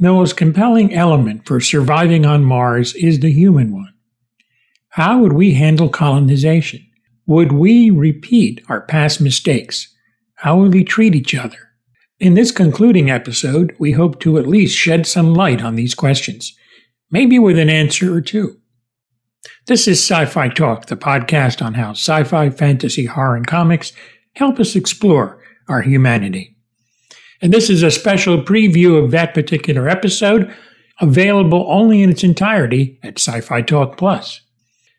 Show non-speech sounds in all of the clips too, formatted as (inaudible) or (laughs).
The most compelling element for surviving on Mars is the human one. How would we handle colonization? Would we repeat our past mistakes? How would we treat each other? In this concluding episode, we hope to at least shed some light on these questions, maybe with an answer or two. This is Sci Fi Talk, the podcast on how sci fi, fantasy, horror, and comics help us explore our humanity. And this is a special preview of that particular episode, available only in its entirety at Sci Fi Talk Plus.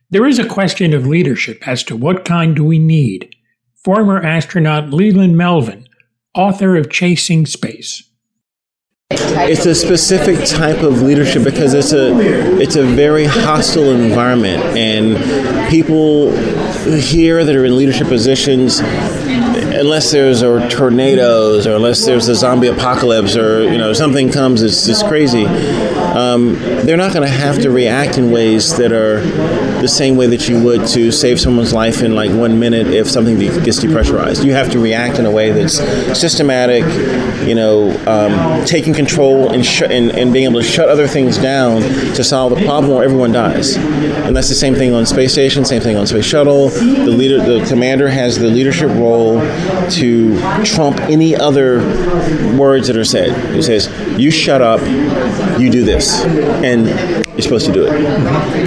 There is a question of leadership as to what kind do we need. Former astronaut Leland Melvin, author of Chasing Space. It's a specific type of leadership because it's a it's a very hostile environment and people here that are in leadership positions unless there's or tornadoes or unless there's a zombie apocalypse or you know something comes it's just crazy um, they're not going to have to react in ways that are the same way that you would to save someone's life in like one minute if something gets depressurized. You have to react in a way that's systematic you know um, taking control and, sh- and, and being able to shut other things down to solve the problem or everyone dies. And that's the same thing on space station same thing on space shuttle. The leader the commander has the leadership role to trump any other words that are said. He says, "You shut up, you do this," and you're supposed to do it.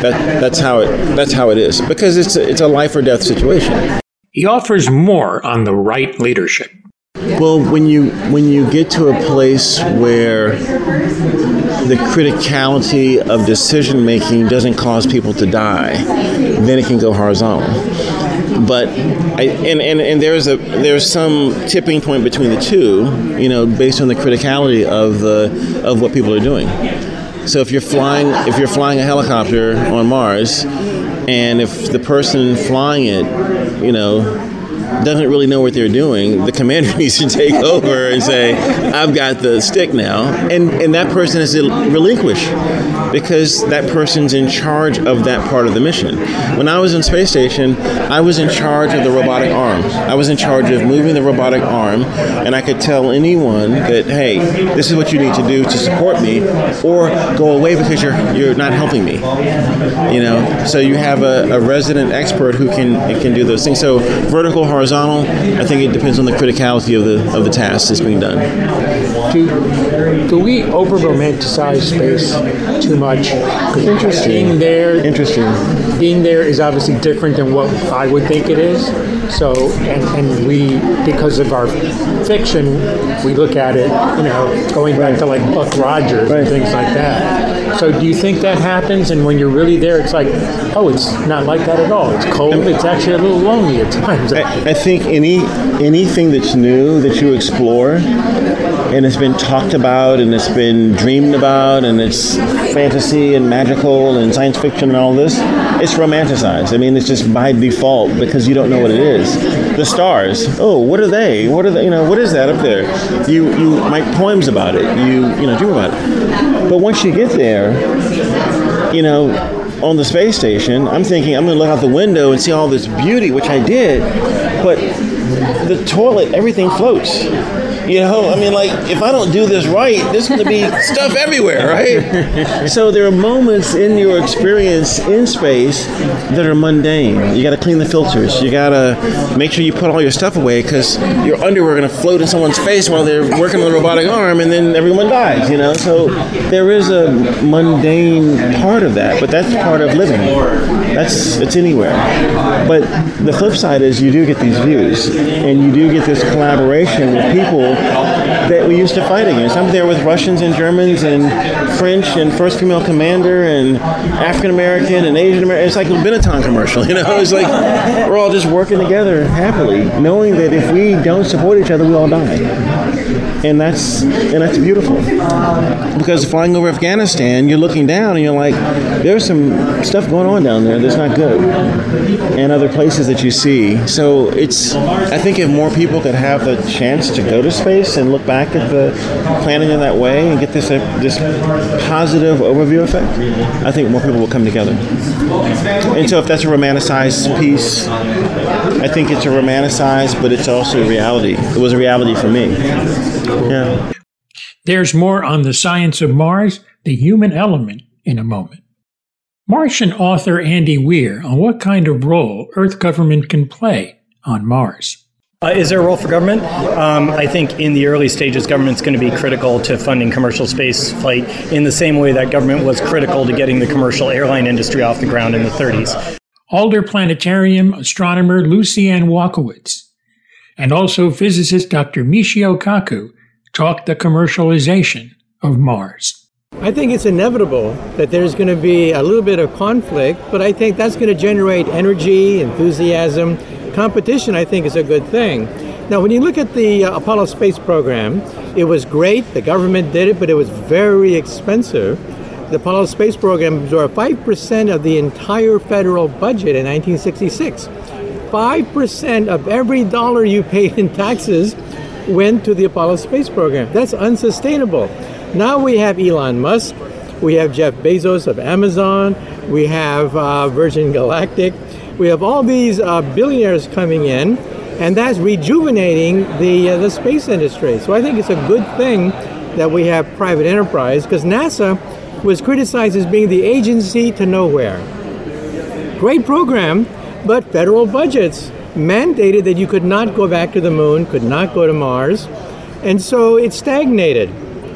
That, that's how it. That's how it is because it's a, it's a life or death situation. He offers more on the right leadership. Well, when you when you get to a place where the criticality of decision making doesn't cause people to die, then it can go horizontal but I, and, and, and there's a there's some tipping point between the two, you know, based on the criticality of the of what people are doing. So if you're flying if you're flying a helicopter on Mars, and if the person flying it, you know, doesn't really know what they're doing, the commander (laughs) needs to take over and say, "I've got the stick now," and and that person has to relinquish because that person's in charge of that part of the mission. When I was in space station, I was in charge of the robotic arm. I was in charge of moving the robotic arm, and I could tell anyone that, "Hey, this is what you need to do to support me," or go away because you're you're not helping me. You know, so you have a, a resident expert who can can do those things. So vertical horizontal horizontal. I think it depends on the criticality of the of the task that's being done. Do, do we over romanticize space too much? Interesting. Being there, interesting. Being there is obviously different than what I would think it is. So, and, and we, because of our fiction, we look at it, you know, going back to like Buck Rogers right. and things like that. So, do you think that happens? And when you're really there, it's like, oh, it's not like that at all. It's cold. It's actually a little lonely at times. I, I think any anything that's new that you explore and it's been talked about and it's been dreamed about and it's fantasy and magical and science fiction and all this, it's romanticized. I mean, it's just by default because you don't know what it is. The stars. Oh, what are they? What are they? You know, what is that up there? You you write poems about it. You you know dream about it. But once you get there, you know, on the space station, I'm thinking I'm going to look out the window and see all this beauty, which I did, but the toilet, everything floats. You know, I mean, like, if I don't do this right, there's going to be (laughs) stuff everywhere, right? So there are moments in your experience in space that are mundane. You got to clean the filters. You got to make sure you put all your stuff away because your underwear going to float in someone's face while they're working on the robotic arm, and then everyone dies. You know, so there is a mundane part of that, but that's part of living. That's it's anywhere. But the flip side is you do get these views, and you do get this collaboration with people that we used to fight against. I'm there with Russians and Germans and French and first female commander and African American and Asian American. It's like a Benetton commercial, (laughs) you know. It's like we're all just working together happily, knowing that if we don't support each other, we all die. And that's and that's beautiful. Because flying over Afghanistan, you're looking down and you're like, there's some stuff going on down there that's not good, and other places that you see. So it's I think if more people could have the chance to go to space and look back at the planning in that way and get this uh, this positive overview effect, I think more people will come together. And so, if that's a romanticized piece, I think it's a romanticized, but it's also a reality. It was a reality for me. Yeah. There's more on the science of Mars, the human element, in a moment. Martian author Andy Weir on what kind of role Earth government can play on Mars. Uh, is there a role for government? Um, I think in the early stages, government's going to be critical to funding commercial space flight in the same way that government was critical to getting the commercial airline industry off the ground in the 30s. Adler Planetarium astronomer Lucianne Walkowicz, and also physicist Dr. Michio Kaku talked the commercialization of Mars. I think it's inevitable that there's going to be a little bit of conflict, but I think that's going to generate energy, enthusiasm, competition, I think, is a good thing. Now, when you look at the uh, Apollo space program, it was great. The government did it, but it was very expensive. The Apollo space program absorbed 5% of the entire federal budget in 1966. 5% of every dollar you paid in taxes went to the Apollo space program. That's unsustainable. Now we have Elon Musk, we have Jeff Bezos of Amazon, we have uh, Virgin Galactic, we have all these uh, billionaires coming in, and that's rejuvenating the uh, the space industry. So I think it's a good thing that we have private enterprise because NASA was criticized as being the agency to nowhere. Great program, but federal budgets mandated that you could not go back to the moon, could not go to Mars, and so it stagnated.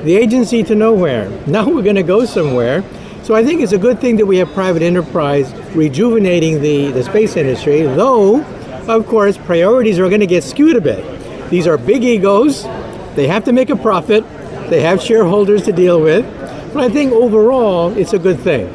The agency to nowhere. (laughs) Now we're going to go somewhere. So I think it's a good thing that we have private enterprise rejuvenating the, the space industry, though, of course, priorities are going to get skewed a bit. These are big egos, they have to make a profit, they have shareholders to deal with, but I think overall it's a good thing.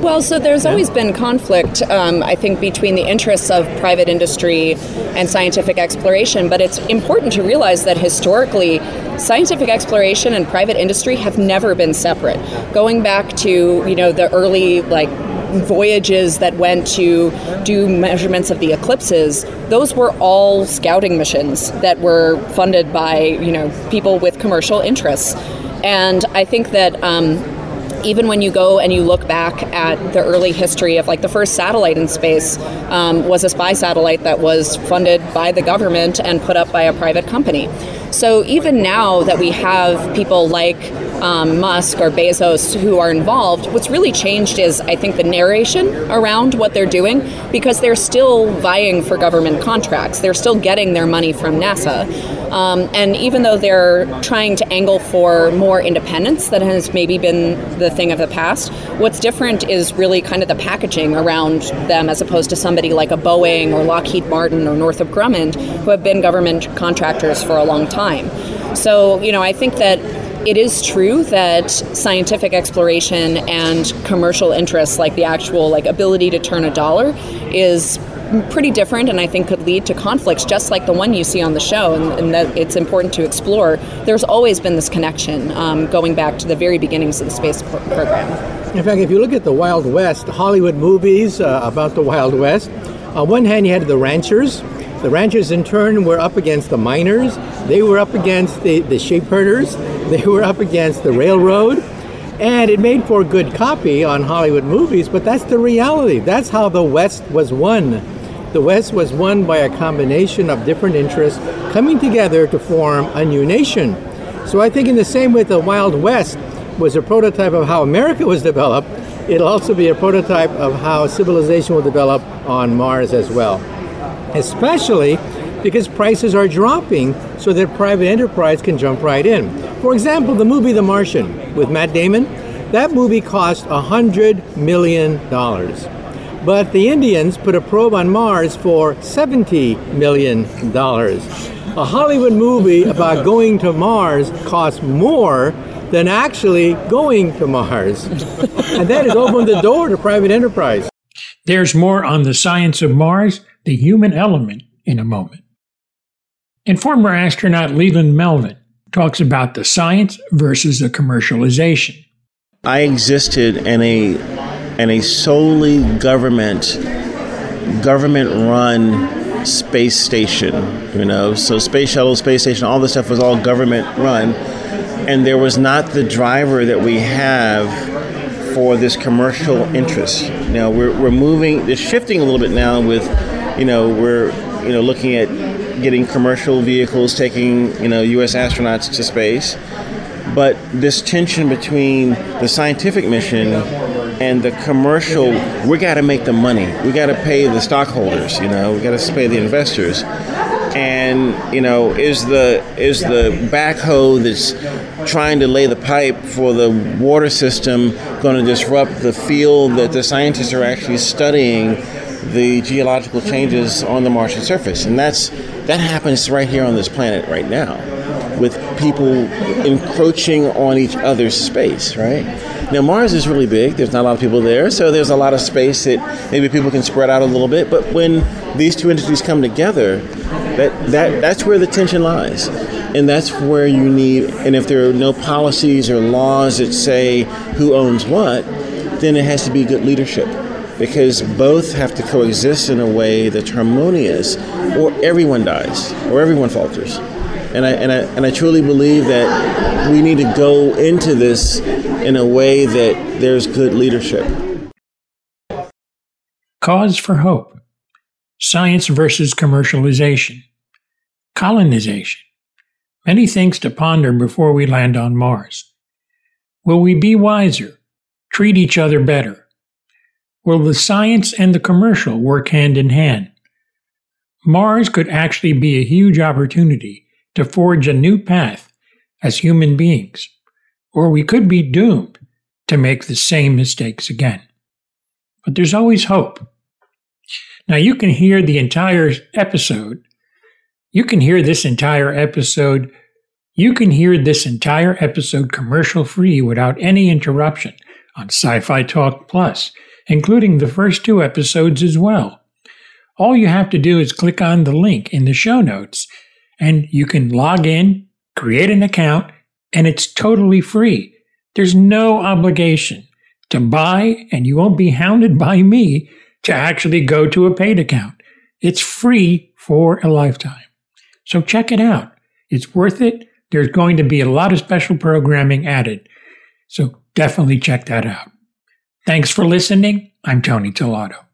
Well, so there's always been conflict, um, I think, between the interests of private industry and scientific exploration, but it's important to realize that historically, scientific exploration and private industry have never been separate. Going back to, you know, the early, like, voyages that went to do measurements of the eclipses, those were all scouting missions that were funded by, you know, people with commercial interests. And I think that um, even when you go and you look back at the early history of like the first satellite in space um, was a spy satellite that was funded by the government and put up by a private company. So even now that we have people like um, Musk or Bezos who are involved, what's really changed is I think the narration around what they're doing because they're still vying for government contracts. They're still getting their money from NASA. Um, and even though they're trying to angle for more independence that has maybe been the thing of the past, what's different is really kind of the packaging around them as opposed to somebody like a Boeing or Lockheed Martin or Northrop Grumman who have been government contractors for a long time. So, you know, I think that it is true that scientific exploration and commercial interests like the actual like ability to turn a dollar is pretty different and I think could lead to conflicts just like the one you see on the show and, and that it's important to explore. There's always been this connection um, going back to the very beginnings of the space pro- program. In fact, if you look at the Wild West, Hollywood movies uh, about the Wild West, on one hand you had the ranchers. The ranchers in turn were up against the miners. They were up against the, the sheep herders. (laughs) They were up against the railroad. And it made for good copy on Hollywood movies, but that's the reality. That's how the West was won. The West was won by a combination of different interests coming together to form a new nation. So I think, in the same way, the Wild West was a prototype of how America was developed, it'll also be a prototype of how civilization will develop on Mars as well. Especially because prices are dropping so that private enterprise can jump right in. For example, the movie The Martian with Matt Damon, that movie cost $100 million. But the Indians put a probe on Mars for $70 million. A Hollywood movie about going to Mars costs more than actually going to Mars. and that has opened the door to private enterprise. There's more on the science of Mars, the human element, in a moment. And former astronaut Leland Melvin talks about the science versus the commercialization. I existed in a in a solely government government run space station, you know. So space shuttle, space station, all this stuff was all government run and there was not the driver that we have for this commercial interest. Now we're, we're moving, it's shifting a little bit now with, you know, we're, you know, looking at getting commercial vehicles taking, you know, U.S. astronauts to space. but this tension between the scientific mission and the commercial, we got to make the money. We got to pay the stockholders. You know, we got to pay the investors. And you know, is the is the backhoe that's trying to lay the pipe for the water system going to disrupt the field that the scientists are actually studying the geological changes on the Martian surface? And that's that happens right here on this planet right now, with people encroaching on each other's space, right? Now, Mars is really big. There's not a lot of people there, so there's a lot of space that maybe people can spread out a little bit. But when these two entities come together, that, that that's where the tension lies, and that's where you need. And if there are no policies or laws that say who owns what, then it has to be good leadership, because both have to coexist in a way that's harmonious, or everyone dies, or everyone falters. And I, and, I, and I truly believe that we need to go into this in a way that there's good leadership. Cause for hope. Science versus commercialization. Colonization. Many things to ponder before we land on Mars. Will we be wiser? Treat each other better? Will the science and the commercial work hand in hand? Mars could actually be a huge opportunity to forge a new path as human beings, or we could be doomed to make the same mistakes again. But there's always hope. Now, you can hear the entire episode. You can hear this entire episode. You can hear this entire episode commercial free without any interruption on Sci Fi Talk Plus, including the first two episodes as well. All you have to do is click on the link in the show notes and you can log in, create an account, and it's totally free. There's no obligation to buy, and you won't be hounded by me to actually go to a paid account. It's free for a lifetime. So check it out. It's worth it. There's going to be a lot of special programming added. So definitely check that out. Thanks for listening. I'm Tony Tellado.